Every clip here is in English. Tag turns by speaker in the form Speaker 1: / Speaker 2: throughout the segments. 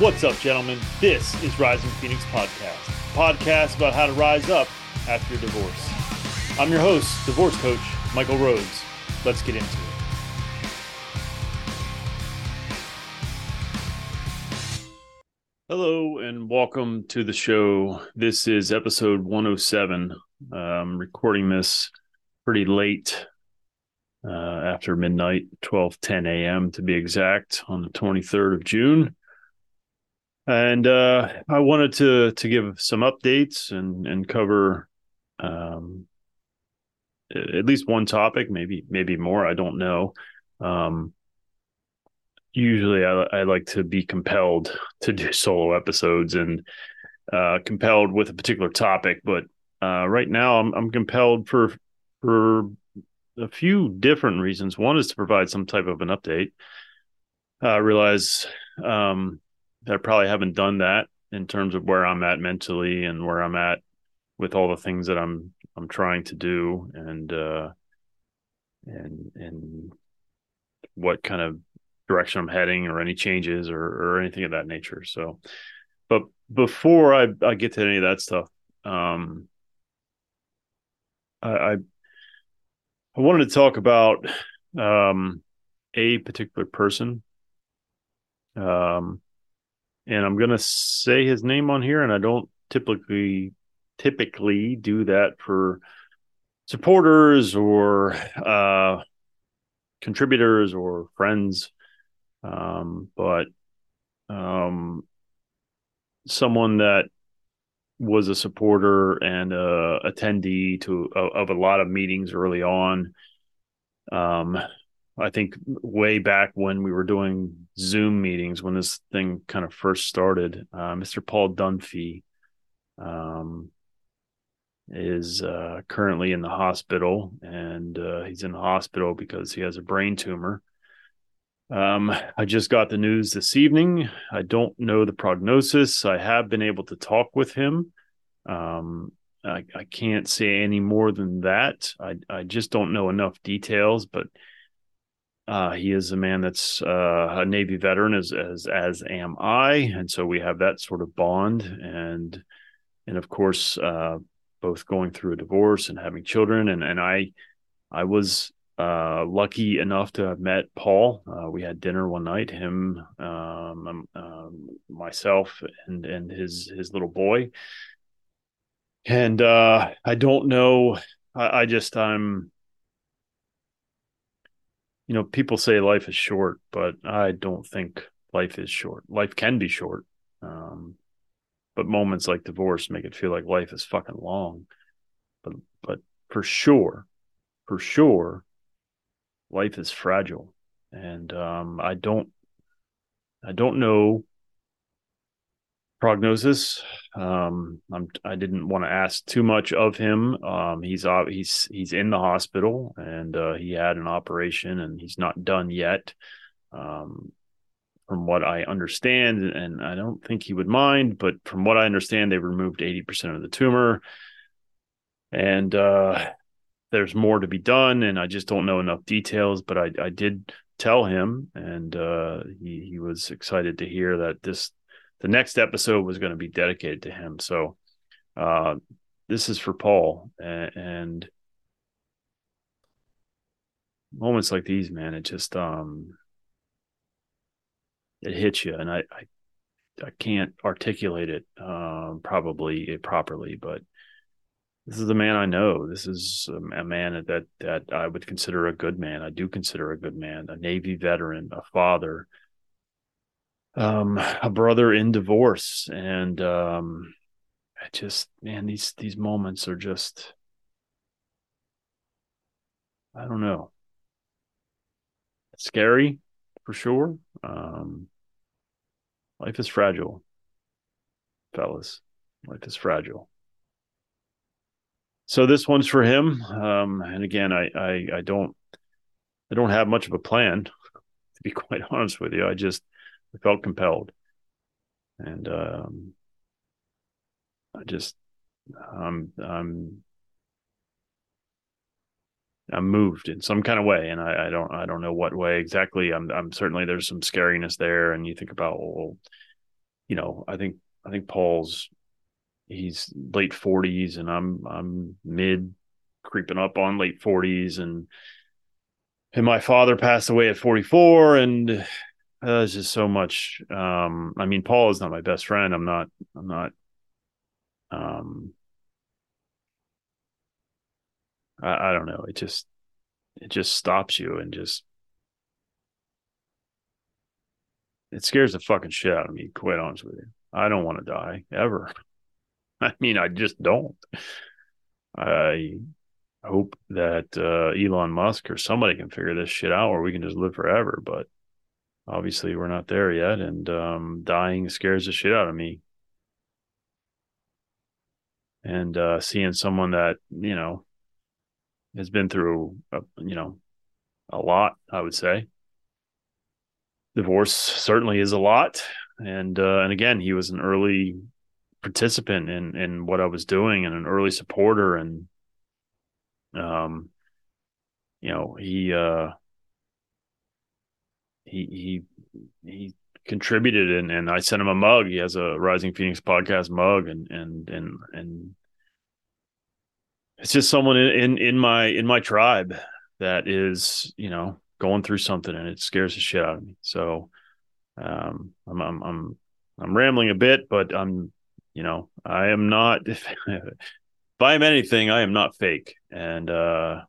Speaker 1: What's up, gentlemen? This is Rising Phoenix Podcast, podcast about how to rise up after your divorce. I'm your host, divorce coach Michael Rhodes. Let's get into it. Hello and welcome to the show. This is episode 107. I'm recording this pretty late uh, after midnight, 12 10 a.m. to be exact, on the 23rd of June and uh, I wanted to to give some updates and and cover um, at least one topic, maybe maybe more. I don't know. Um, usually, I, I like to be compelled to do solo episodes and uh, compelled with a particular topic, but uh, right now I'm I'm compelled for for a few different reasons. One is to provide some type of an update. I realize um, I probably haven't done that in terms of where I'm at mentally and where I'm at with all the things that I'm I'm trying to do and uh and and what kind of direction I'm heading or any changes or or anything of that nature. So but before I, I get to any of that stuff, um I I, I wanted to talk about um a particular person um and I'm gonna say his name on here, and I don't typically typically do that for supporters or uh, contributors or friends, um, but um, someone that was a supporter and a attendee to of a lot of meetings early on. Um, I think way back when we were doing Zoom meetings, when this thing kind of first started, uh, Mr. Paul Dunphy um, is uh, currently in the hospital, and uh, he's in the hospital because he has a brain tumor. Um, I just got the news this evening. I don't know the prognosis. I have been able to talk with him. Um, I, I can't say any more than that. I, I just don't know enough details, but uh, he is a man that's uh, a Navy veteran, as as as am I, and so we have that sort of bond, and and of course, uh, both going through a divorce and having children, and and I, I was uh, lucky enough to have met Paul. Uh, we had dinner one night, him, um, um, um, myself, and and his his little boy, and uh, I don't know. I, I just I'm you know, people say life is short, but I don't think life is short. Life can be short. Um, but moments like divorce make it feel like life is fucking long. But but for sure, for sure, life is fragile. And um, I don't I don't know prognosis. Um, I'm, I didn't want to ask too much of him. Um, he's he's he's in the hospital and uh, he had an operation and he's not done yet. Um, from what I understand, and I don't think he would mind, but from what I understand, they removed 80% of the tumor. And uh, there's more to be done, and I just don't know enough details. But I, I did tell him, and uh, he, he was excited to hear that this the next episode was going to be dedicated to him. So uh, this is for Paul and, moments like these, man, it just um it hits you, and I I, I can't articulate it um, probably properly, but this is a man I know. This is a man that that I would consider a good man. I do consider a good man, a Navy veteran, a father um, a brother in divorce, and um, I just man, these these moments are just I don't know, scary for sure. Um, life is fragile, fellas. Life is fragile. So this one's for him. Um, and again, I, I I don't I don't have much of a plan, to be quite honest with you. I just I felt compelled, and um, I just I'm I'm I'm moved in some kind of way, and I, I don't I don't know what way exactly. I'm I'm certainly there's some scariness there, and you think about well, you know, I think I think Paul's he's late 40s and I'm I'm mid creeping up on late 40s and and my father passed away at 44 and uh, there's just so much um I mean Paul is not my best friend I'm not I'm not um I, I don't know it just it just stops you and just it scares the fucking shit out of me quite honest with you I don't want to die ever I mean, I just don't. I hope that uh, Elon Musk or somebody can figure this shit out, or we can just live forever. But obviously, we're not there yet, and um, dying scares the shit out of me. And uh, seeing someone that you know has been through, you know, a lot, I would say. Divorce certainly is a lot, and uh, and again, he was an early participant in in what I was doing and an early supporter and um you know he uh he he contributed and and I sent him a mug he has a Rising Phoenix podcast mug and and and and it's just someone in in, in my in my tribe that is you know going through something and it scares the shit out of me so um I'm I'm I'm I'm rambling a bit but I'm you know, I am not if, if I am anything, I am not fake. And uh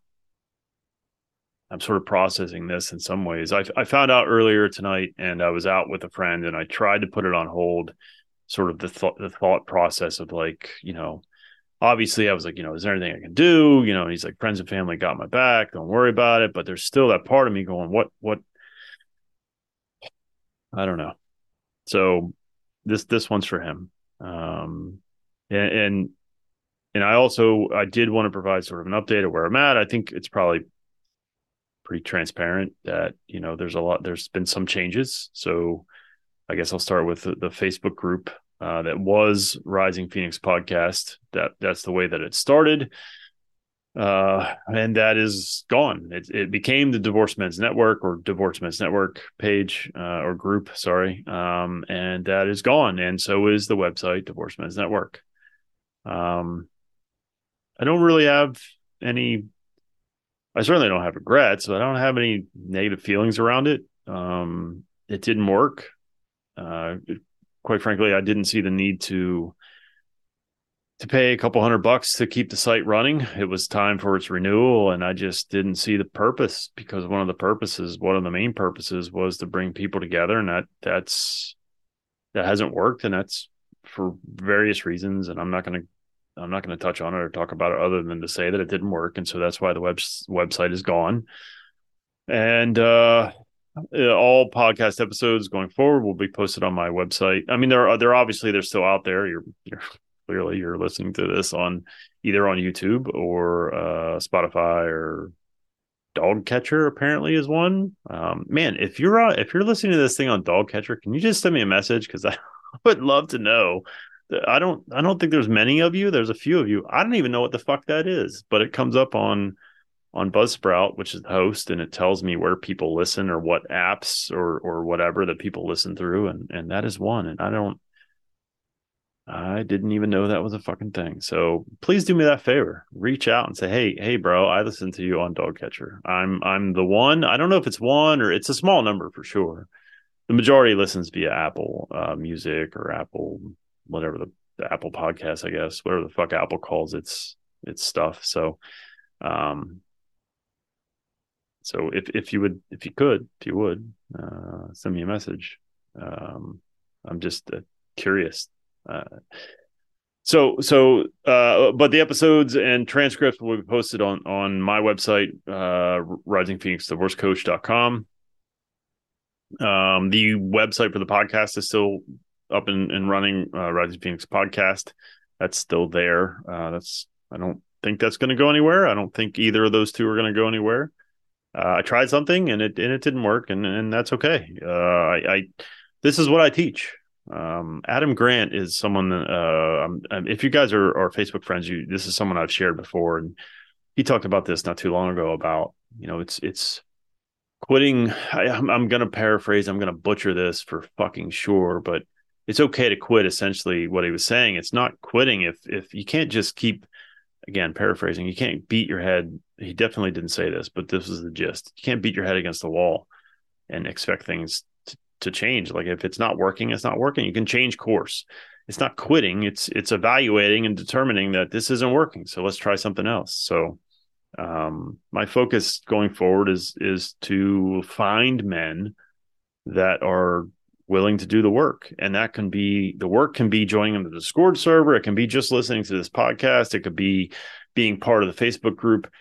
Speaker 1: I'm sort of processing this in some ways. I, I found out earlier tonight, and I was out with a friend, and I tried to put it on hold. Sort of the thought the thought process of like, you know, obviously I was like, you know, is there anything I can do? You know, and he's like, friends and family got my back. Don't worry about it. But there's still that part of me going, what, what? I don't know. So this this one's for him. Um, and, and and I also I did want to provide sort of an update of where I'm at. I think it's probably pretty transparent that you know there's a lot there's been some changes. So I guess I'll start with the, the Facebook group uh, that was Rising Phoenix podcast. That that's the way that it started uh, and that is gone. It, it became the Divorce Men's Network or Divorce Men's Network page uh, or group, sorry, um, and that is gone. And so is the website Divorce Men's Network. Um, I don't really have any. I certainly don't have regrets, but I don't have any negative feelings around it. Um, it didn't work. Uh, quite frankly, I didn't see the need to to pay a couple hundred bucks to keep the site running. It was time for its renewal, and I just didn't see the purpose because one of the purposes, one of the main purposes, was to bring people together, and that that's that hasn't worked, and that's for various reasons. And I'm not going to I'm not going to touch on it or talk about it other than to say that it didn't work, and so that's why the web website is gone. And uh, all podcast episodes going forward will be posted on my website. I mean, they're they're obviously they're still out there. You're you're clearly you're listening to this on either on YouTube or uh, Spotify or DoggCatcher. Apparently, is one. Um, man, if you're uh, if you're listening to this thing on DoggCatcher, can you just send me a message because I would love to know. I don't I don't think there's many of you. There's a few of you. I don't even know what the fuck that is, but it comes up on on Buzzsprout, which is the host, and it tells me where people listen or what apps or or whatever that people listen through, and and that is one. And I don't I didn't even know that was a fucking thing. So please do me that favor. Reach out and say, "Hey, hey, bro, I listen to you on DoggCatcher. I'm I'm the one. I don't know if it's one or it's a small number for sure. The majority listens via Apple uh, Music or Apple whatever the, the Apple Podcast, I guess, whatever the fuck Apple calls its its stuff. So, um, so if if you would, if you could, if you would, uh, send me a message. Um, I'm just uh, curious uh, so so uh, but the episodes and transcripts will be posted on on my website uh risingphoenixdivorcecoach.com um the website for the podcast is still up and, and running uh rising phoenix podcast that's still there uh that's i don't think that's going to go anywhere i don't think either of those two are going to go anywhere uh, i tried something and it and it didn't work and and that's okay uh i, I this is what i teach um, Adam Grant is someone. Uh, um, if you guys are, are Facebook friends, you this is someone I've shared before, and he talked about this not too long ago about you know it's it's quitting. I, I'm, I'm going to paraphrase. I'm going to butcher this for fucking sure, but it's okay to quit. Essentially, what he was saying, it's not quitting if if you can't just keep. Again, paraphrasing, you can't beat your head. He definitely didn't say this, but this is the gist. You can't beat your head against the wall and expect things to, to change. Like if it's not working, it's not working. You can change course. It's not quitting. It's it's evaluating and determining that this isn't working. So let's try something else. So um, my focus going forward is is to find men that are willing to do the work. And that can be the work can be joining the discord server. It can be just listening to this podcast. It could be being part of the facebook group.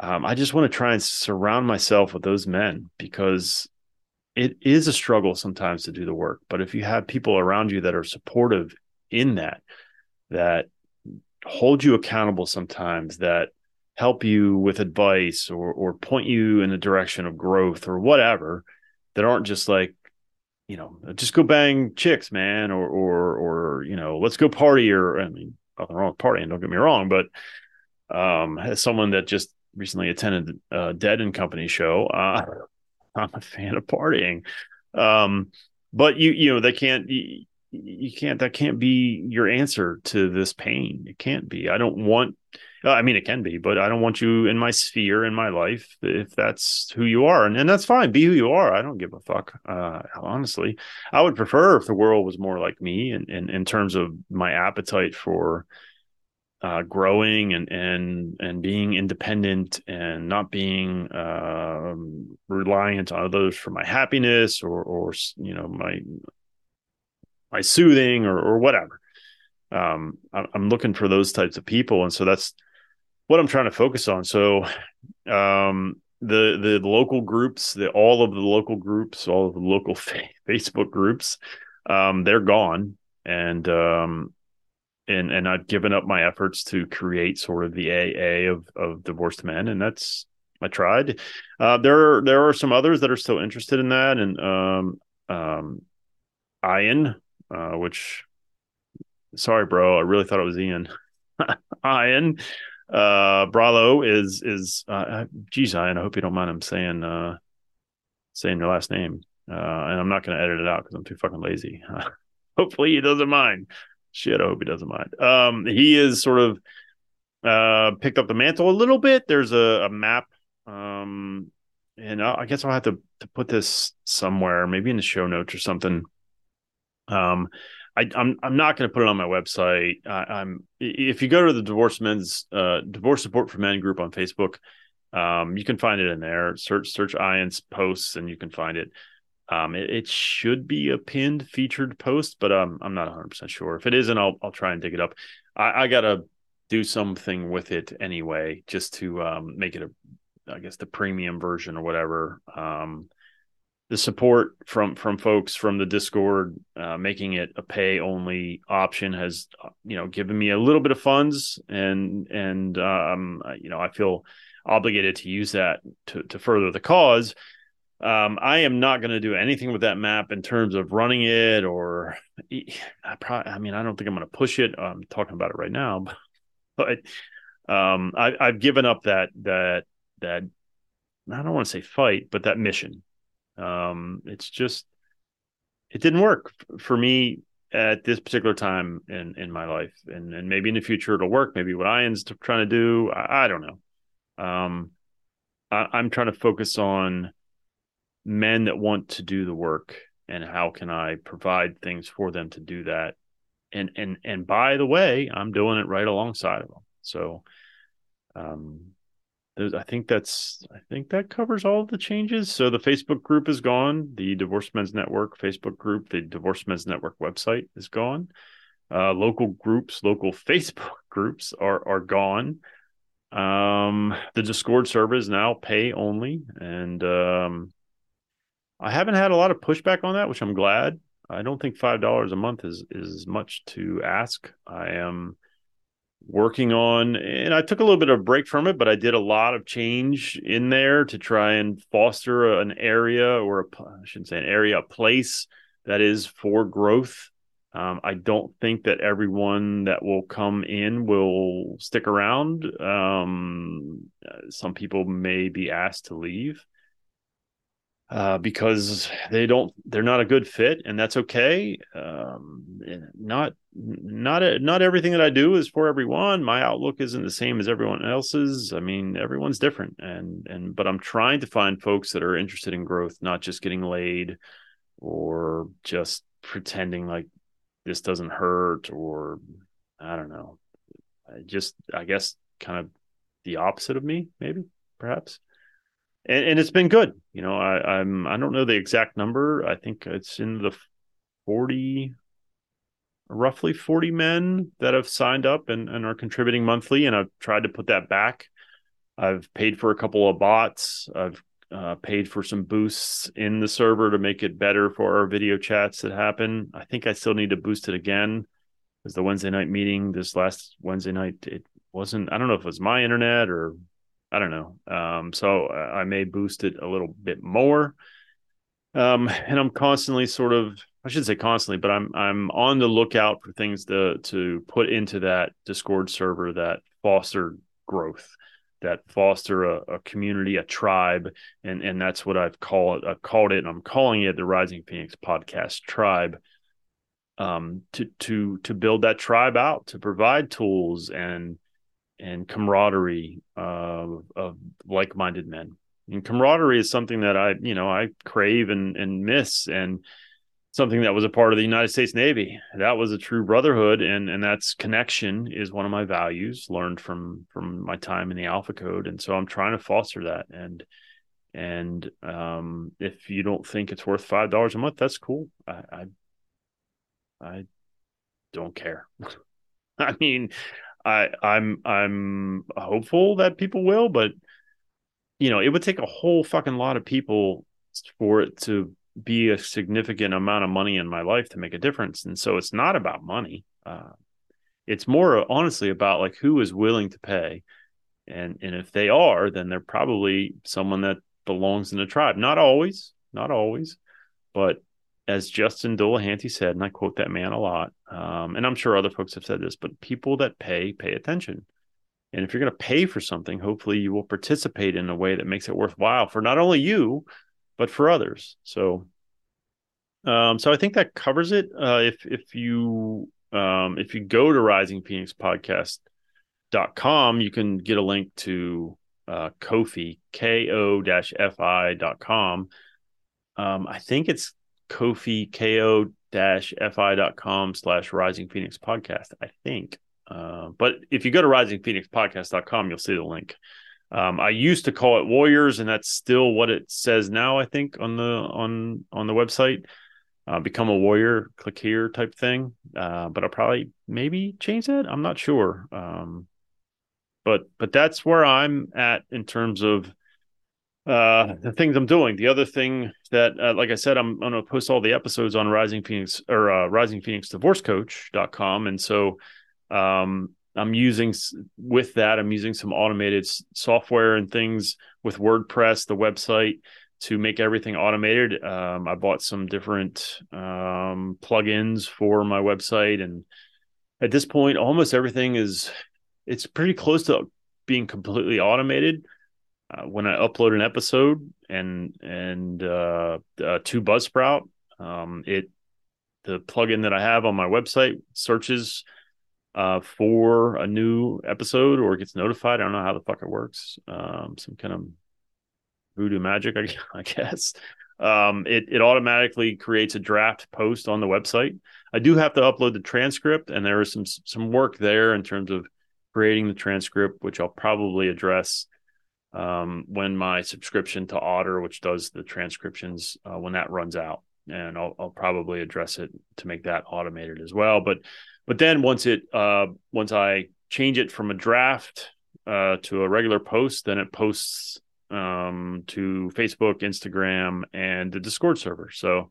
Speaker 1: Um, i just want to try and surround myself with those men because it is a struggle sometimes to do the work. But if you have people around you that are supportive in that that hold you accountable sometimes that help you with advice or or point you in a direction of growth or whatever that aren't just like you know just go bang chicks man or or or you know let's go party or i mean nothing wrong with partying don't get me wrong but um as someone that just recently attended a dead and company show uh i'm a fan of partying. Um but you you know they can't you, you can't that can't be your answer to this pain. It can't be. I don't want uh, I mean, it can be, but I don't want you in my sphere in my life if that's who you are, and, and that's fine. Be who you are. I don't give a fuck. Uh, honestly, I would prefer if the world was more like me, in in, in terms of my appetite for uh, growing and and and being independent and not being um, reliant on others for my happiness or or you know my my soothing or or whatever. Um, I'm looking for those types of people, and so that's what I'm trying to focus on. So, um, the the local groups, the all of the local groups, all of the local Facebook groups, um, they're gone, and um, and and I've given up my efforts to create sort of the AA of of divorced men, and that's I tried. Uh, there are, there are some others that are still interested in that, and um, um, Ian, uh, which sorry, bro, I really thought it was Ian. Ian uh Bravo is is uh geez Ian I hope you don't mind him saying uh saying your last name. Uh and I'm not going to edit it out because I'm too fucking lazy. Hopefully he doesn't mind. Shit I hope he doesn't mind. Um he is sort of uh picked up the mantle a little bit. There's a, a map um and I, I guess I'll have to to put this somewhere maybe in the show notes or something. Um I, am I'm, I'm not going to put it on my website. I, am if you go to the divorce men's uh, divorce support for men group on Facebook, um, you can find it in there. Search search Ian's posts and you can find it. Um, it, it, should be a pinned featured post, but um, I'm not 100 percent sure. If it isn't, I'll I'll try and dig it up. I, I gotta do something with it anyway, just to um, make it a, I guess the premium version or whatever. Um, the support from from folks from the discord uh, making it a pay only option has you know given me a little bit of funds and and um you know i feel obligated to use that to to further the cause. Um i am not going to do anything with that map in terms of running it or i probably i mean i don't think i'm going to push it. I'm talking about it right now but um i i've given up that that that i don't want to say fight but that mission um, it's just it didn't work for me at this particular time in in my life, and and maybe in the future it'll work. Maybe what Ian's trying to do, I, I don't know. Um, I, I'm trying to focus on men that want to do the work and how can I provide things for them to do that. And and and by the way, I'm doing it right alongside of them. So um I think that's I think that covers all of the changes. So the Facebook group is gone. The Divorce Men's Network Facebook group, the Divorce Men's Network website is gone. Uh, local groups, local Facebook groups are are gone. Um, the Discord server is now pay only, and um, I haven't had a lot of pushback on that, which I'm glad. I don't think five dollars a month is is much to ask. I am working on and I took a little bit of a break from it, but I did a lot of change in there to try and foster an area or a, I shouldn't say an area, a place that is for growth. Um, I don't think that everyone that will come in will stick around. Um, some people may be asked to leave. Uh, because they don't they're not a good fit and that's okay. Um, not not not everything that i do is for everyone. My outlook isn't the same as everyone else's. I mean everyone's different and and but i'm trying to find folks that are interested in growth not just getting laid or just pretending like this doesn't hurt or i don't know. Just i guess kind of the opposite of me maybe perhaps and, and it's been good. You know, I, I'm I don't know the exact number. I think it's in the forty, roughly forty men that have signed up and, and are contributing monthly. And I've tried to put that back. I've paid for a couple of bots. I've uh, paid for some boosts in the server to make it better for our video chats that happen. I think I still need to boost it again because the Wednesday night meeting this last Wednesday night it wasn't. I don't know if it was my internet or I don't know. Um, so I may boost it a little bit more. Um, and I'm constantly sort of, I should say constantly, but I'm I'm on the lookout for things to to put into that Discord server that foster growth, that foster a, a community, a tribe, and and that's what I've called I've called it, and I'm calling it the Rising Phoenix Podcast Tribe. Um, to to to build that tribe out, to provide tools and and camaraderie uh, of like-minded men. And camaraderie is something that I, you know, I crave and and miss, and something that was a part of the United States Navy. That was a true brotherhood, and and that's connection is one of my values learned from from my time in the Alpha Code, and so I'm trying to foster that. And and um, if you don't think it's worth five dollars a month, that's cool. I, I I don't care. I mean, I I'm I'm hopeful that people will, but you know, it would take a whole fucking lot of people for it to be a significant amount of money in my life to make a difference. And so it's not about money. Uh, it's more honestly about like who is willing to pay. And and if they are, then they're probably someone that belongs in the tribe. Not always, not always, but as Justin Dulahanty said, and I quote that man a lot, um, and I'm sure other folks have said this, but people that pay, pay attention. And if you're going to pay for something, hopefully you will participate in a way that makes it worthwhile for not only you, but for others. So, um, so I think that covers it. Uh, if if you um, if you go to risingphoenixpodcast.com, you can get a link to uh, Ko-fi, ko-fi.com. Um, I think it's Kofi ko dash fi.com slash rising phoenix podcast, I think. Uh, but if you go to risingphoenixpodcast.com, you'll see the link. Um, I used to call it Warriors, and that's still what it says now. I think on the on on the website, uh, become a warrior, click here type thing. Uh, but I'll probably maybe change that. I'm not sure. Um, but but that's where I'm at in terms of uh, the things I'm doing. The other thing that, uh, like I said, I'm, I'm going to post all the episodes on Rising Phoenix or uh, Rising Phoenix Divorce Coach.com. And so um, I'm using with that, I'm using some automated software and things with WordPress, the website to make everything automated. Um, I bought some different um, plugins for my website. And at this point, almost everything is, it's pretty close to being completely automated uh, when I upload an episode and and uh, uh, to Buzzsprout, um, it the plugin that I have on my website searches uh, for a new episode or gets notified. I don't know how the fuck it works. Um, some kind of voodoo magic, I, I guess. Um, it it automatically creates a draft post on the website. I do have to upload the transcript, and there is some some work there in terms of creating the transcript, which I'll probably address um, when my subscription to Otter, which does the transcriptions, uh, when that runs out, and I'll, I'll, probably address it to make that automated as well. But but then once it uh, once I change it from a draft uh, to a regular post, then it posts um, to Facebook, Instagram, and the Discord server. So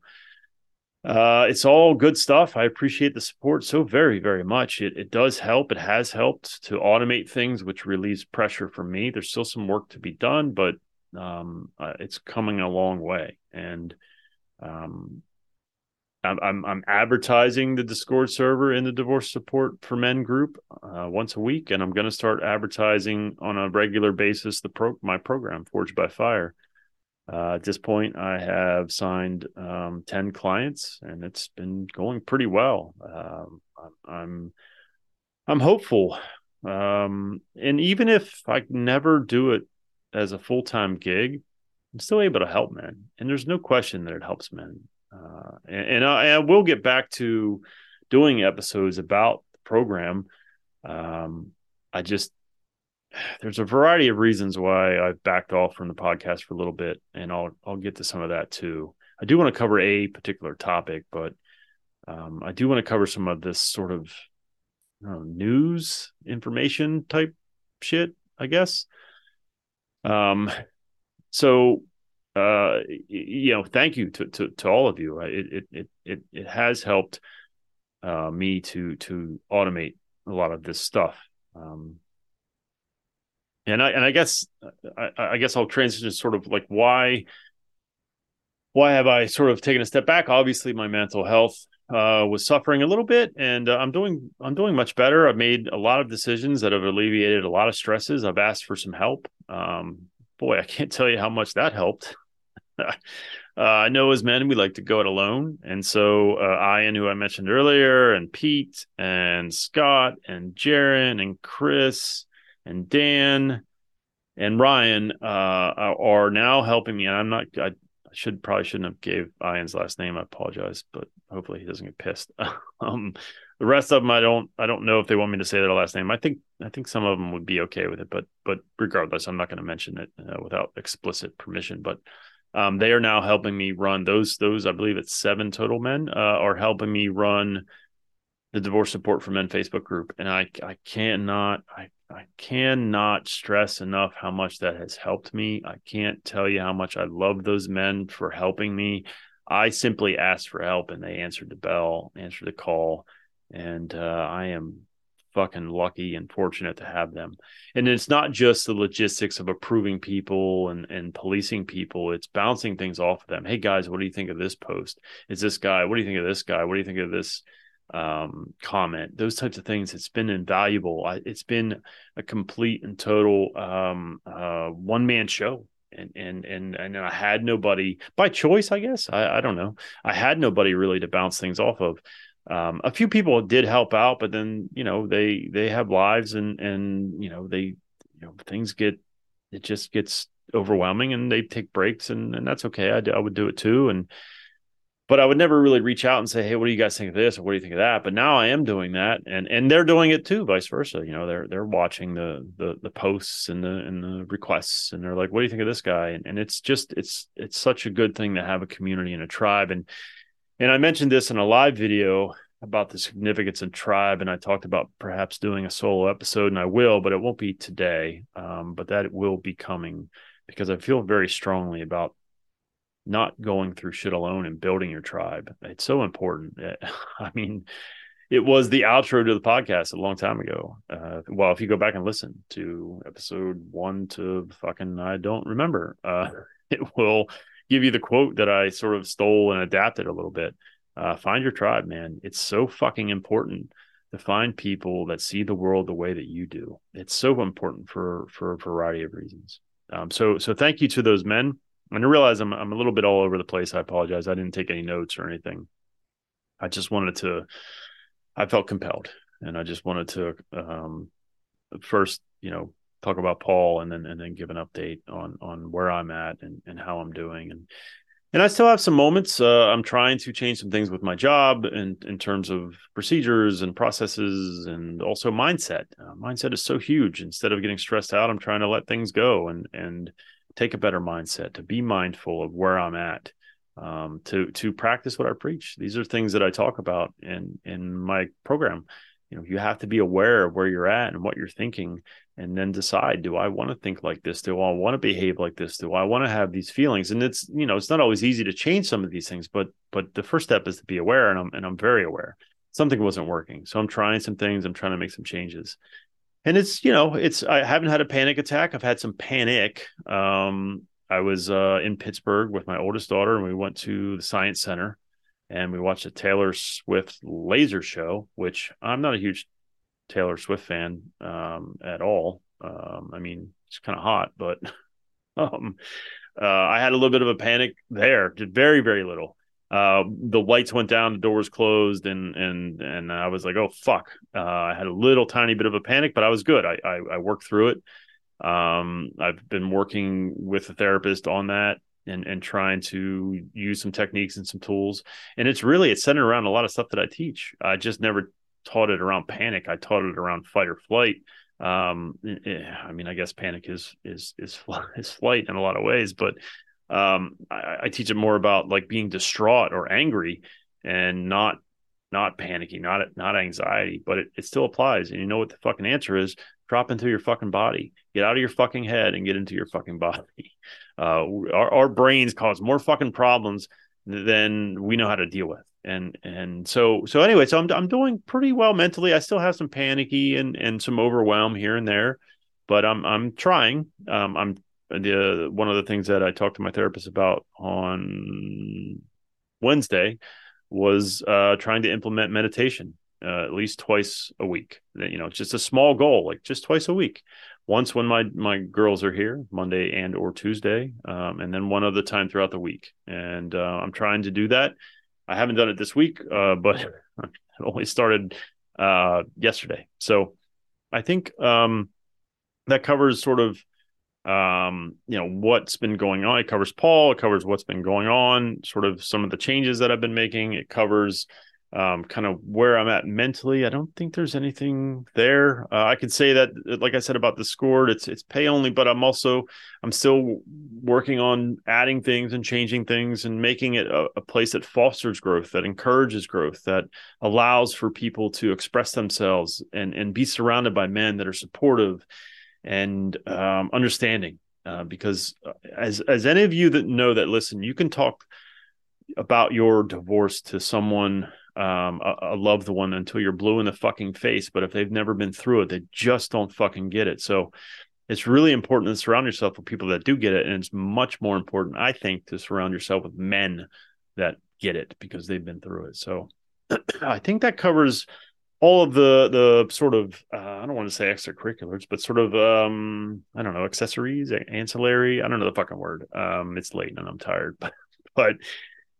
Speaker 1: uh, it's all good stuff. I appreciate the support so very, very much. It, it does help. It has helped to automate things, which relieves pressure for me. There's still some work to be done, but um, uh, it's coming a long way. And um, I'm, I'm, I'm advertising the Discord server in the Divorce Support for Men group uh, once a week, and I'm going to start advertising on a regular basis the pro my program Forged by Fire Uh, at this point, I have signed um, 10 clients and it's been going pretty well. Um, I'm, I'm hopeful. Um, and even if I never do it as a full time gig, I'm still able to help men. And there's no question that it helps men. Uh, and, and I, I, will get back to doing episodes about the program. Um, I just there's a variety of reasons why I've backed off from the podcast for a little bit, and I'll I'll get to some of that too. I do want to cover a particular topic, but um, I do want to cover some of this sort of know, news information type shit, I guess. Um, so uh, you know, thank you to, to, to all of you. It, it, it, it, has helped, uh, me to, to automate a lot of this stuff. Um, and I, and I guess, I, I guess I'll transition sort of like why, why have I sort of taken a step back? Obviously my mental health, uh, was suffering a little bit and uh, I'm doing, I'm doing much better. I've made a lot of decisions that have alleviated a lot of stresses. I've asked for some help. Um, boy, I can't tell you how much that helped. uh, I know as men, we like to go it alone. And so uh, Ian, who I mentioned earlier, and Pete, and Scott, and Jaron, and Chris, and Dan, and Ryan uh, are now helping me. And I'm not, I should probably shouldn't have gave Ian's last name. I apologize, but hopefully he doesn't get pissed. um, the rest of them, I don't, I don't know if they want me to say their last name. I think, I think some of them would be okay with it, but, but regardless, I'm not going to mention it uh, without explicit permission. But um, they are now helping me run those those I believe it's seven total men uh, are helping me run the divorce support for men Facebook group, and I I cannot I I cannot stress enough how much that has helped me. I can't tell you how much I love those men for helping me. I simply asked for help and they answered the bell, answered the call, and uh, I am fucking lucky and fortunate to have them. And it's not just the logistics of approving people and, and policing people, it's bouncing things off of them. Hey guys, what do you think of this post? Is this guy? What do you think of this guy? What do you think of this um, comment? Those types of things. It's been invaluable. I, it's been a complete and total um, uh, one man show. And, and and and I had nobody by choice, I guess. I, I don't know. I had nobody really to bounce things off of. Um, a few people did help out, but then you know they they have lives and and you know they you know things get it just gets overwhelming and they take breaks and and that's okay. I, I would do it too and but I would never really reach out and say, "Hey, what do you guys think of this?" or "What do you think of that?" But now I am doing that, and and they're doing it too, vice versa. You know, they're they're watching the the the posts and the and the requests, and they're like, "What do you think of this guy?" And and it's just it's it's such a good thing to have a community and a tribe, and and I mentioned this in a live video about the significance of tribe, and I talked about perhaps doing a solo episode, and I will, but it won't be today. Um, but that will be coming because I feel very strongly about not going through shit alone and building your tribe. It's so important. I mean, it was the outro to the podcast a long time ago. Uh, well, if you go back and listen to episode one to fucking, I don't remember, uh, it will give you the quote that I sort of stole and adapted a little bit. Uh, find your tribe, man. It's so fucking important to find people that see the world the way that you do. It's so important for for a variety of reasons. Um, so so thank you to those men. And I realize I'm I'm a little bit all over the place. I apologize. I didn't take any notes or anything. I just wanted to. I felt compelled, and I just wanted to um, first, you know, talk about Paul, and then and then give an update on on where I'm at and and how I'm doing, and and I still have some moments. Uh, I'm trying to change some things with my job and in terms of procedures and processes, and also mindset. Uh, mindset is so huge. Instead of getting stressed out, I'm trying to let things go and and take a better mindset. To be mindful of where I'm at. Um, to to practice what I preach. These are things that I talk about in in my program. You know, you have to be aware of where you're at and what you're thinking, and then decide do i want to think like this do i want to behave like this do i want to have these feelings and it's you know it's not always easy to change some of these things but but the first step is to be aware and i'm and i'm very aware something wasn't working so i'm trying some things i'm trying to make some changes and it's you know it's i haven't had a panic attack i've had some panic um i was uh in pittsburgh with my oldest daughter and we went to the science center and we watched a taylor swift laser show which i'm not a huge Taylor Swift fan um, at all. Um, I mean, it's kind of hot, but um, Uh, I had a little bit of a panic there, very, very little. Uh, the lights went down, the doors closed, and and and I was like, oh fuck. Uh, I had a little tiny bit of a panic, but I was good. I I, I worked through it. Um, I've been working with a therapist on that and and trying to use some techniques and some tools. And it's really it's centered around a lot of stuff that I teach. I just never taught it around panic. I taught it around fight or flight. Um, eh, I mean, I guess panic is is is is flight in a lot of ways, but um, I, I teach it more about like being distraught or angry and not not panicking, not not anxiety, but it, it still applies. And you know what the fucking answer is? Drop into your fucking body. Get out of your fucking head and get into your fucking body. Uh, our, our brains cause more fucking problems than we know how to deal with. And and so so anyway, so I'm I'm doing pretty well mentally. I still have some panicky and and some overwhelm here and there, but I'm I'm trying. Um, I'm the one of the things that I talked to my therapist about on Wednesday was uh, trying to implement meditation uh, at least twice a week. You know, just a small goal, like just twice a week. Once when my my girls are here, Monday and or Tuesday, um, and then one other time throughout the week. And uh, I'm trying to do that. I haven't done it this week, uh, but it only started uh, yesterday. So I think um, that covers sort of um, you know what's been going on. It covers Paul. It covers what's been going on. Sort of some of the changes that I've been making. It covers um, kind of where I'm at mentally. I don't think there's anything there. Uh, I could say that, like I said about Discord, it's it's pay only, but I'm also I'm still working on adding things and changing things and making it a, a place that fosters growth, that encourages growth, that allows for people to express themselves and and be surrounded by men that are supportive and um, understanding. Uh, because uh, as as any of you that know that listen, you can talk about your divorce to someone um, a, a, loved one until you're blue in the fucking face. But if they've never been through it, they just don't fucking get it. So it's really important to surround yourself with people that do get it. And it's much more important, I think, to surround yourself with men that get it because they've been through it. So I think that covers all of the the sort of uh, I don't want to say extracurriculars, but sort of um I don't know accessories, ancillary. I don't know the fucking word. Um, it's late and I'm tired, but but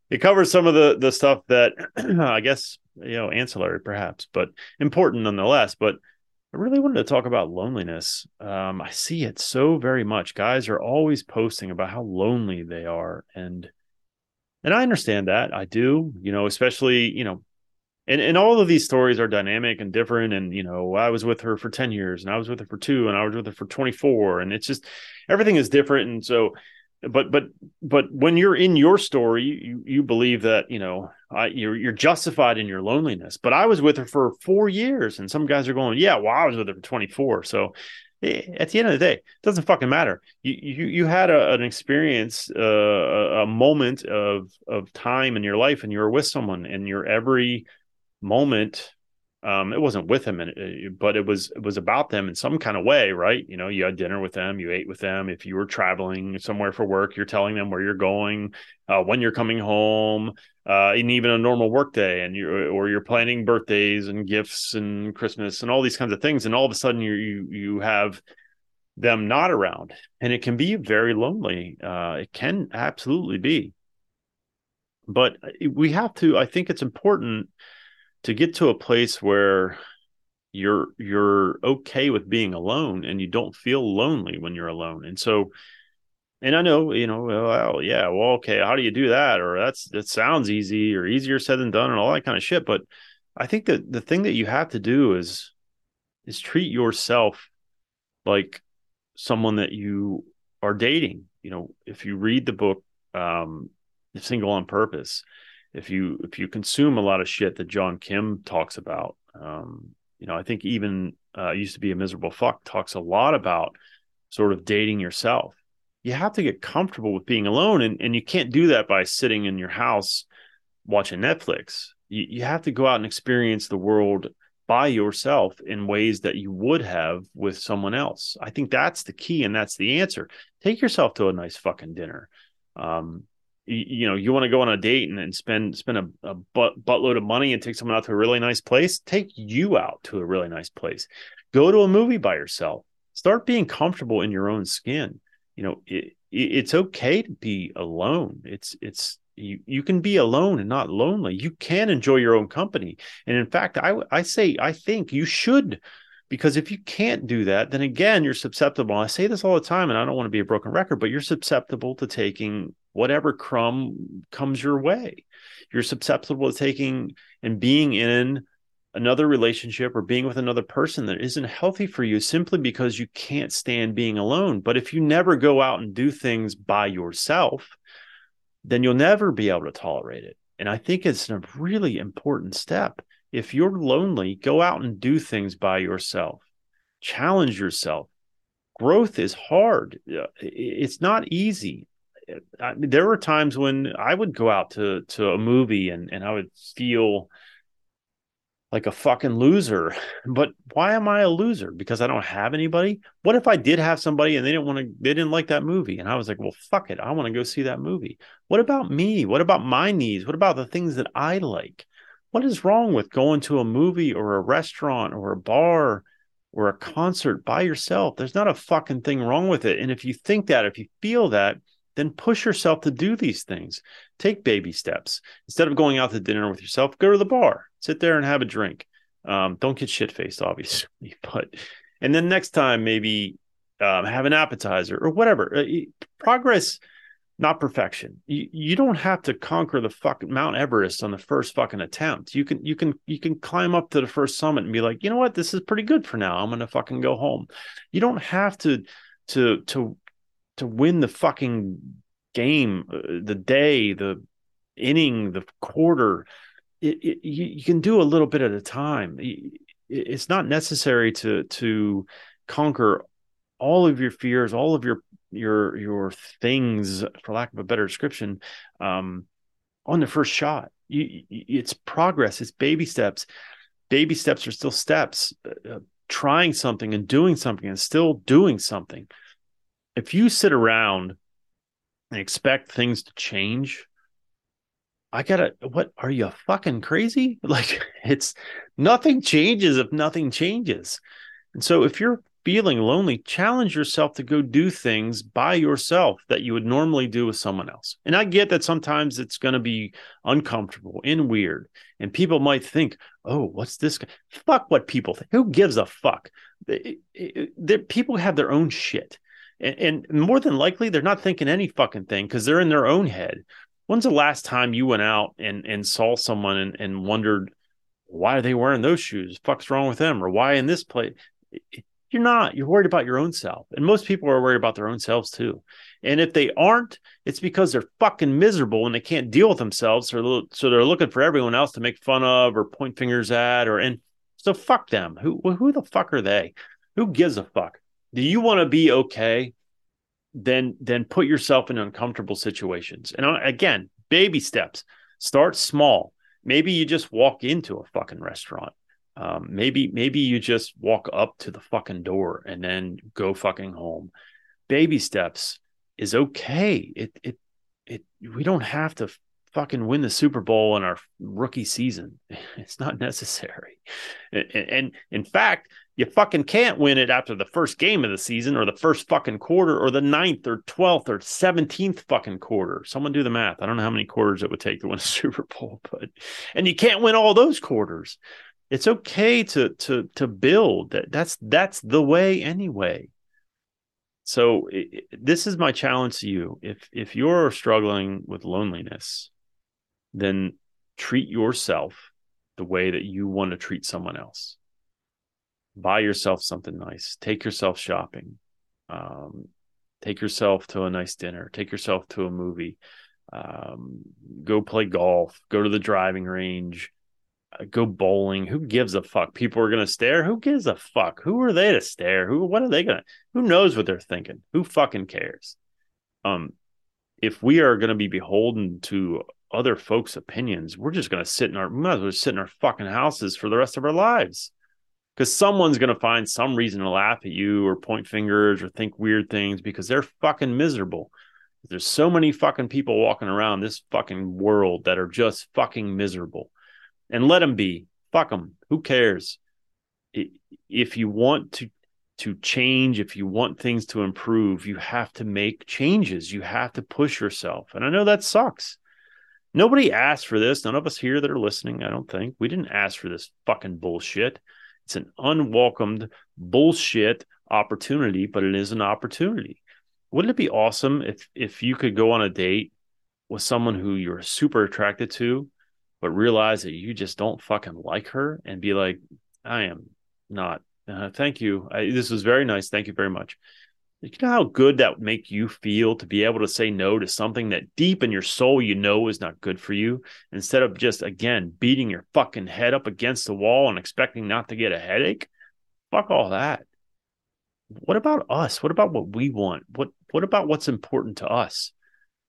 Speaker 1: it covers some of the the stuff that I guess you know ancillary perhaps, but important nonetheless. But I really wanted to talk about loneliness. Um, I see it so very much. Guys are always posting about how lonely they are, and and I understand that. I do, you know, especially you know and and all of these stories are dynamic and different. And you know i was with her for 10 years and i was with her for two and i was with her for 24 and it's just everything is different. And so but but but when you're in your story you you believe that you know I, you're you're justified in your loneliness. But i was with her for four years and some guys are going yeah well i was with her for 24 so eh, at the end of the day it doesn't fucking matter. You you, you had a, an experience uh, a, a moment of of time in your life and you were with someone and your every moment um, it wasn't with him, but it was it was about them in some kind of way, right? You know, you had dinner with them, you ate with them. If you were traveling somewhere for work, you're telling them where you're going, uh, when you're coming home, uh, and even a normal work day, and you or you're planning birthdays and gifts and Christmas and all these kinds of things, and all of a sudden you you you have them not around, and it can be very lonely. Uh, it can absolutely be, but we have to. I think it's important to get to a place where you're you're okay with being alone and you don't feel lonely when you're alone. And so and i know you know well yeah well okay how do you do that? Or that's that sounds easy or easier said than done and all that kind of shit. But i think that the thing that you have to do is is treat yourself like someone that you are dating. You know if you read the book um single on purpose if you if you consume a lot of shit that John Kim talks about, um, you know, I think even uh, used to be a miserable fuck talks a lot about sort of dating yourself. You have to get comfortable with being alone, and and you can't do that by sitting in your house watching Netflix. You you have to go out and experience the world by yourself in ways that you would have with someone else. I think that's the key and that's the answer. Take yourself to a nice fucking dinner. Um, you, know you want to go on a date and, and spend spend a, a butt, buttload of money and take someone out to a really nice place take you out to a really nice place go to a movie by yourself start being comfortable in your own skin you know it, it's okay to be alone. It's it's you you can be alone and not lonely. You can enjoy your own company. And in fact, I I say I think you should because if you can't do that, then again, you're susceptible. I say this all the time, and I don't want to be a broken record, but you're susceptible to taking whatever crumb comes your way. You're susceptible to taking and being in another relationship or being with another person that isn't healthy for you simply because you can't stand being alone. But if you never go out and do things by yourself, then you'll never be able to tolerate it. And I think it's a really important step. If you're lonely, go out and do things by yourself, challenge yourself. Growth is hard, uh, it's not easy. Uh, I mean, there were times when I would go out to to a movie and and I would feel like a fucking loser. But why am I a loser? Because I don't have anybody? What if I did have somebody and they didn't want to they didn't like that movie and I was like, "Well, fuck it. I want to go see that movie." What about me? What about my needs? What about the things that I like? What is wrong with going to a movie or a restaurant or a bar or a concert by yourself? There's not a fucking thing wrong with it. And if you think that, if you feel that, then push yourself to do these things. Take baby steps. Instead of going out to dinner with yourself, go to the bar, sit there and have a drink. Um, don't get shit faced, obviously, but and then next time maybe um, have an appetizer or whatever. Uh, progress, not perfection. You, you don't have to conquer the fucking Mount Everest on the first fucking attempt. You can you can you can climb up to the first summit and be like, you know what, this is pretty good for now. I'm gonna fucking go home. You don't have to to to to win the fucking game, uh, the day, the inning, the quarter. It, it, you, you, can do a little bit at a time. It's not necessary to to conquer all of your fears, all of your your your things, for lack of a better description, um, on the first shot. You, it's progress. It's baby steps. Baby steps are still steps. Uh, uh trying something and doing something and still doing something if you sit around and expect things to change, I gotta, what are you fucking crazy? Like, it's nothing changes if nothing changes. And so, if you're feeling lonely, challenge yourself to go do things by yourself that you would normally do with someone else. And I get that sometimes it's going to be uncomfortable and weird. And people might think, oh, what's this? Fuck what people think. Who gives a fuck? It, it, it, people have their own shit. And, and more than likely, they're not thinking any fucking thing because they're in their own head. When's the last time you went out and, and saw someone and, and wondered, why are they wearing those shoes? Fuck's wrong with them? Or why in this place? You're not. You're worried about your own self. And most people are worried about their own selves too. And if they aren't, it's because they're fucking miserable and they can't deal with themselves. So, so they're looking for everyone else to make fun of or point fingers at or and so fuck them. Who who the fuck are they? Who gives a fuck? do you want to be okay then then put yourself in uncomfortable situations and uh, again baby steps start small maybe you just walk into a fucking restaurant um, maybe maybe you just walk up to the fucking door and then go fucking home baby steps is okay it it it we don't have to fucking win the super bowl in our rookie season it's not necessary and, and in fact you fucking can't win it after the first game of the season or the first fucking quarter or the ninth or 12th or 17th fucking quarter. Someone do the math. I don't know how many quarters it would take to win a Super Bowl, but and you can't win all those quarters. It's okay to to to build. That that's that's the way anyway. So this is my challenge to you. If if you're struggling with loneliness, then treat yourself the way that you want to treat someone else. Buy yourself something nice. Take yourself shopping. Um, take yourself to a nice dinner. Take yourself to a movie. Um, go play golf. Go to the driving range go bowling. Who gives a fuck? People are to stare. Who gives a fuck? Who are they to stare? Who what are they to who knows what they're thinking? Who fucking cares? Um if we are to be beholden to other folks opinions we're just to sit in our we might as well sit in our fucking houses for the rest of our lives. Because someone's to find some reason to laugh at you or point fingers or think weird things because they're fucking miserable. There's so many fucking people walking around this fucking world that are just fucking miserable. And let them be. Fuck them. Who cares? If you want to to change, if you want things to improve, you have to make changes. You have to push yourself. And I know that sucks. Nobody asked for this. None of us here that are listening, I don't think. We didn't ask for this fucking bullshit. It's an unwelcomed bullshit opportunity, but it is an opportunity. Wouldn't it be awesome if if you could go on a date with someone who you're super attracted to, but realize that you just don't fucking like her and be like, I am not. Uh, thank you. I, this was very nice. Thank you very much. You know how good that would make you feel to be able to say no to something that deep in your soul you know is not good for you instead of just, again, beating your fucking head up against the wall and expecting not to get a headache? Fuck all that. What about us? What about what we want? What what about what's important to us?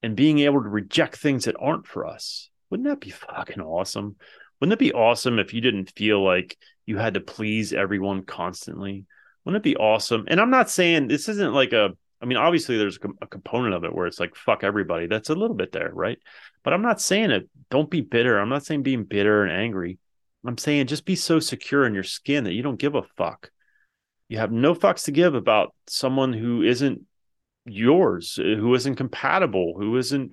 Speaker 1: And being able to reject things that aren't for us. Wouldn't that be fucking awesome? Wouldn't it be awesome if you didn't feel like you had to please everyone constantly? Wouldn't it be awesome? And I'm not saying this isn't like a, I mean, obviously there's a component of it where it's like, fuck everybody. That's a little bit there, right? But I'm not saying it, don't be bitter. I'm not saying being bitter and angry. I'm saying just be so secure in your skin that you don't give a fuck. You have no fucks to give about someone who isn't yours, who isn't compatible, who isn't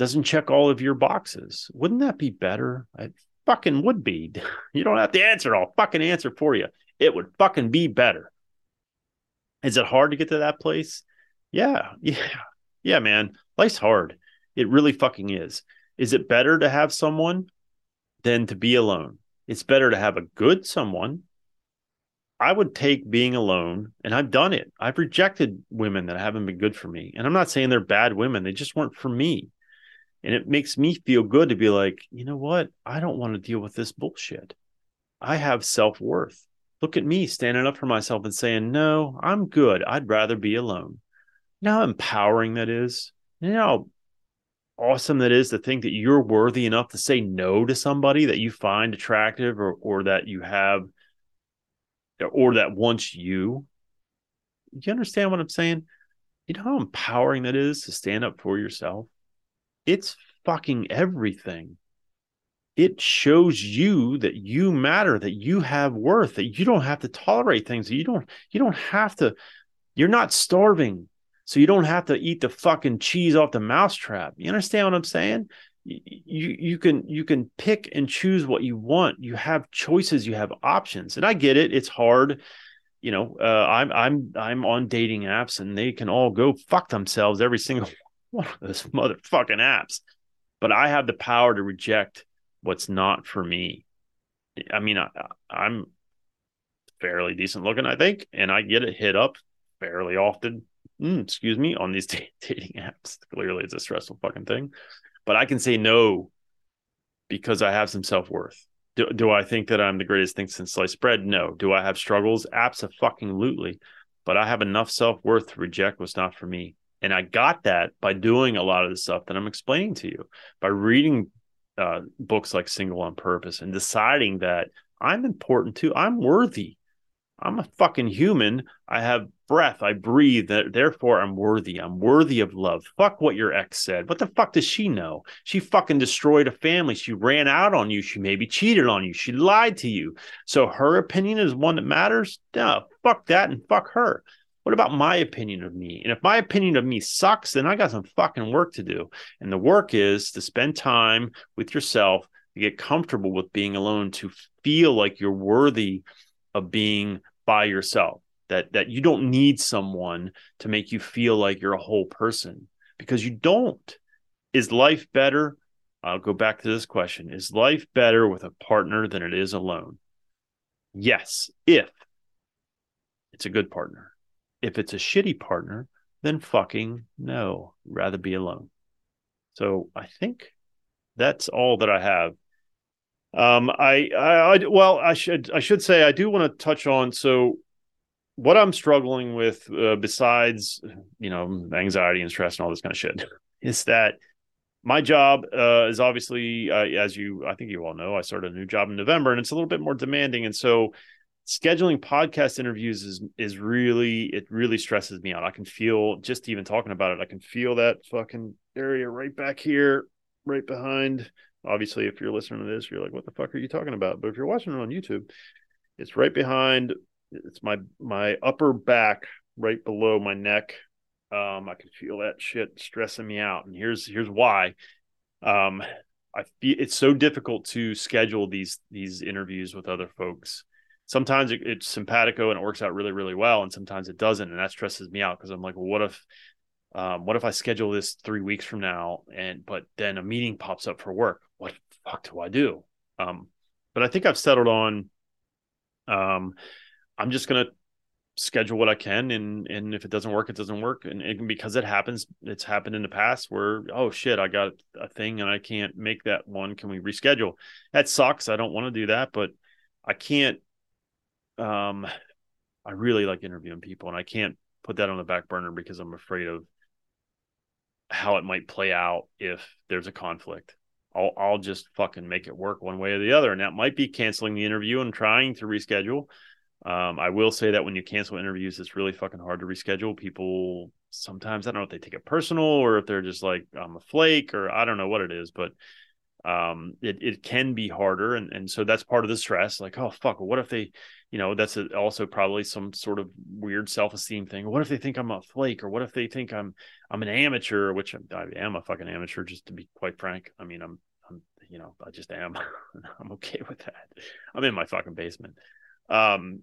Speaker 1: doesn't check all of your boxes. Wouldn't that be better? It fucking would be. You don't have to answer. I'll fucking answer for you. It would fucking be better. Is it hard to get to that place? Yeah. Yeah. Yeah, man. Life's hard. It really fucking is. Is it better to have someone than to be alone? It's better to have a good someone. I would take being alone, and I've done it. I've rejected women that haven't been good for me. And I'm not saying they're bad women, they just weren't for me. And it makes me feel good to be like, you know what? I don't want to deal with this bullshit. I have self worth look at me standing up for myself and saying, no, I'm good. I'd rather be alone. You know how empowering that is? You know how awesome that is to think that you're worthy enough to say no to somebody that you find attractive or, or that you have or that wants you. You understand what I'm saying? You know how empowering that is to stand up for yourself? It's fucking everything. It shows you that you matter that you have worth that you don't have to tolerate things that you don't you don't have to you're not starving. So you don't have to eat the fucking cheese off the mousetrap. You understand what i'm saying? You you can you can pick and choose what you want. You have choices you have options. And i get it. It's hard. You know uh, i'm i'm i'm on dating apps and they can all go fuck themselves every single one of those motherfucking apps but i have the power to reject what's not for me. I mean, I, I'm fairly decent looking, I think, and I get it hit up fairly often. Mm, excuse me, on these dating apps. Clearly, it's a stressful fucking thing, but I can say no because I have some self worth. Do, do I think that I'm the greatest thing since sliced bread? No. Do I have struggles? Absolutely. But I have enough self worth to reject what's not for me. And I got that by doing a lot of the stuff that I'm explaining to you, by reading uh, books like Single on Purpose and deciding that I'm important too. I'm worthy. I'm a fucking human. I have breath. I breathe. Therefore, I'm worthy. I'm worthy of love. Fuck what your ex said. What the fuck does she know? She fucking destroyed a family. She ran out on you. She maybe cheated on you. She lied to you. So her opinion is one that matters? No, fuck that and fuck her. What about my opinion of me? And if my opinion of me sucks, then I got some fucking work to do. And the work is to spend time with yourself, to get comfortable with being alone, to feel like you're worthy of being by yourself. That that you don't need someone to make you feel like you're a whole person because you don't. Is life better? I'll go back to this question. Is life better with a partner than it is alone? Yes, if it's a good partner. If it's a shitty partner, then fucking no, rather be alone. So I think that's all that I have. Um, I, I, I, well, I should, I should say, I do want to touch on. So, what I'm struggling with, uh, besides, you know, anxiety and stress and all this kind of shit, is that my job uh, is obviously, uh, as you, I think you all know, I started a new job in November, and it's a little bit more demanding, and so scheduling podcast interviews is is really it really stresses me out. I can feel just even talking about it. I can feel that fucking area right back here, right behind. Obviously, if you're listening to this, you're like, "What the fuck are you talking about?" But if you're watching it on YouTube, it's right behind it's my my upper back right below my neck. Um, I can feel that shit stressing me out, and here's here's why. Um, I feel it's so difficult to schedule these these interviews with other folks. Sometimes it, it's simpatico and it works out really really well, and sometimes it doesn't, and that stresses me out because I'm like, well, what if um, what if I schedule this three weeks from now, and but then a meeting pops up for work? What the fuck do I do? Um, but I think I've settled on. Um, I'm just gonna schedule what I can, and and if it doesn't work, it doesn't work, and, and because it happens, it's happened in the past where oh shit, I got a thing and I can't make that one. Can we reschedule? That sucks. I don't want to do that, but I can't. Um, I really like interviewing people, and I can't put that on the back burner because I'm afraid of how it might play out if there's a conflict. I'll I'll just fucking make it work one way or the other, and that might be canceling the interview and trying to reschedule. Um, I will say that when you cancel interviews, it's really fucking hard to reschedule. People sometimes I don't know if they take it personal or if they're just like I'm a flake or I don't know what it is, but um, it it can be harder, and and so that's part of the stress. Like, oh fuck, what if they, you know, that's a, also probably some sort of weird self esteem thing. What if they think I'm a flake, or what if they think I'm I'm an amateur, which I'm, I am a fucking amateur, just to be quite frank. I mean, I'm I'm you know I just am. I'm okay with that. I'm in my fucking basement. Um,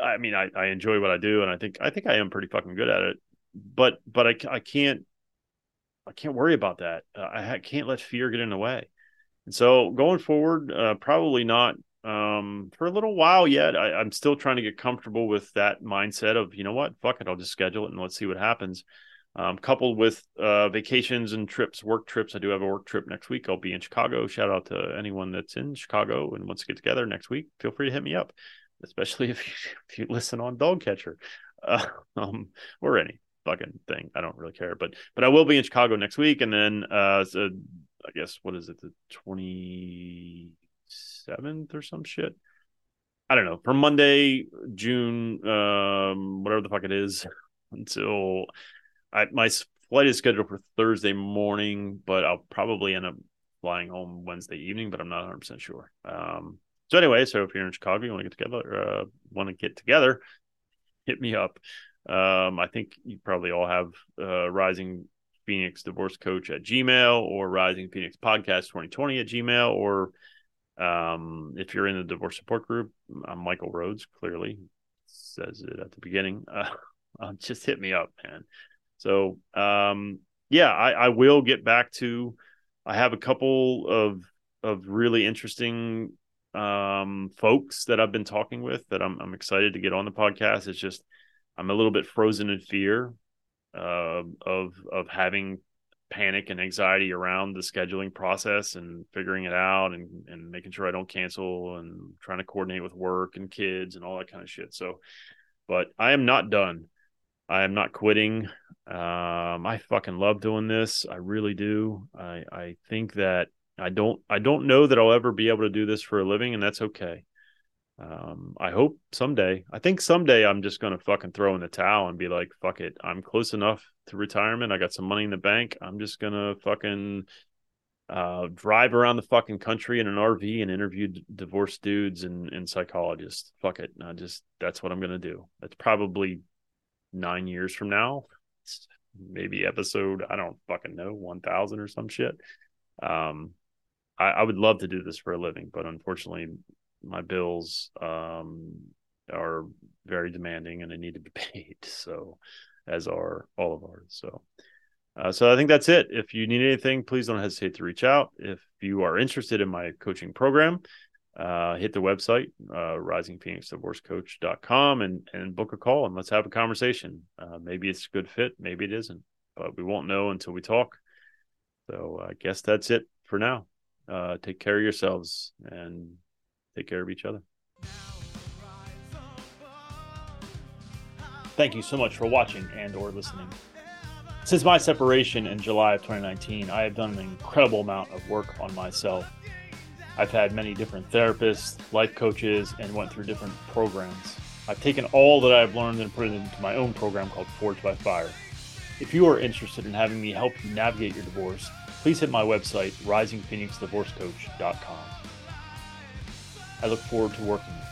Speaker 1: I mean, I I enjoy what I do, and I think I think I am pretty fucking good at it. But but I I can't I can't worry about that. Uh, I can't let fear get in the way. And so going forward, uh, probably not um, for a little while yet. I, am still trying to get comfortable with that mindset of, you know what, fuck it, I'll just schedule it and let's see what happens. Um, coupled with uh, vacations and trips, work trips. I do have a work trip next week. I'll be in Chicago. Shout out to anyone that's in Chicago and wants to get together next week. Feel free to hit me up, especially if you, if you listen on DoggCatcher uh, um, or any fucking thing. I don't really care, but but I will be in Chicago next week, and then uh, so I guess what is it, the twenty seventh or some shit. I don't know. From Monday, June, um, whatever the fuck it is, until I my flight is scheduled for Thursday morning, but I'll probably end up flying home Wednesday evening, but I'm not 100 percent sure. Um, so anyway, so if you're in Chicago, you want to get together, uh, want to get together, hit me up. Um, I think you probably all have uh, Rising Phoenix Divorce Coach at Gmail or Rising Phoenix Podcast 2020 at Gmail. Or um, if you're in the divorce support group, I'm Michael Rhodes, clearly says it at the beginning. Uh, just hit me up, man. So, um, yeah, I, I will get back to. I have a couple of of really interesting um, folks that I've been talking with that I'm, I'm excited to get on the podcast. It's just I'm a little bit frozen in fear uh, of of having panic and anxiety around the scheduling process and figuring it out and and making sure I don't cancel and trying to coordinate with work and kids and all that kind of shit. So, but I am not done. I am not quitting. Um, I fucking love doing this. I really do. I I think that I don't I don't know that I'll ever be able to do this for a living, and that's okay um, I hope someday. I think someday I'm just gonna fucking throw in the towel and be like, "Fuck it, I'm close enough to retirement. I got some money in the bank. I'm just gonna fucking uh, drive around the fucking country in an RV and interview d- divorced dudes and, and psychologists. Fuck it, I just that's what I'm gonna do. That's probably nine years from now, maybe episode I don't fucking know one thousand or some shit. Um, I, I would love to do this for a living, but unfortunately, my bills um, are very demanding and they need to be paid. So, as are all of ours. So, uh, so I think that's it. If you need anything, please don't hesitate to reach out. If you are interested in my coaching program, uh, hit the website, uh, risingphoenixdivorcecoach.com and, and book a call and let's have a conversation. Uh, maybe it's a good fit. Maybe it isn't, but we won't know until we talk. So I guess that's it for now. Uh, take care of yourselves and take care of each other. Thank you so much for watching and or listening. Since my separation in July of 2019, I have done an incredible amount of work on myself. I've had many different therapists, life coaches, and went through different programs. I've taken all that I've learned and put it into my own program called Forged by Fire. If you are interested in having me help you navigate your divorce, please hit my website, risingphoenixdivorcecoach.com. I look forward to working with you.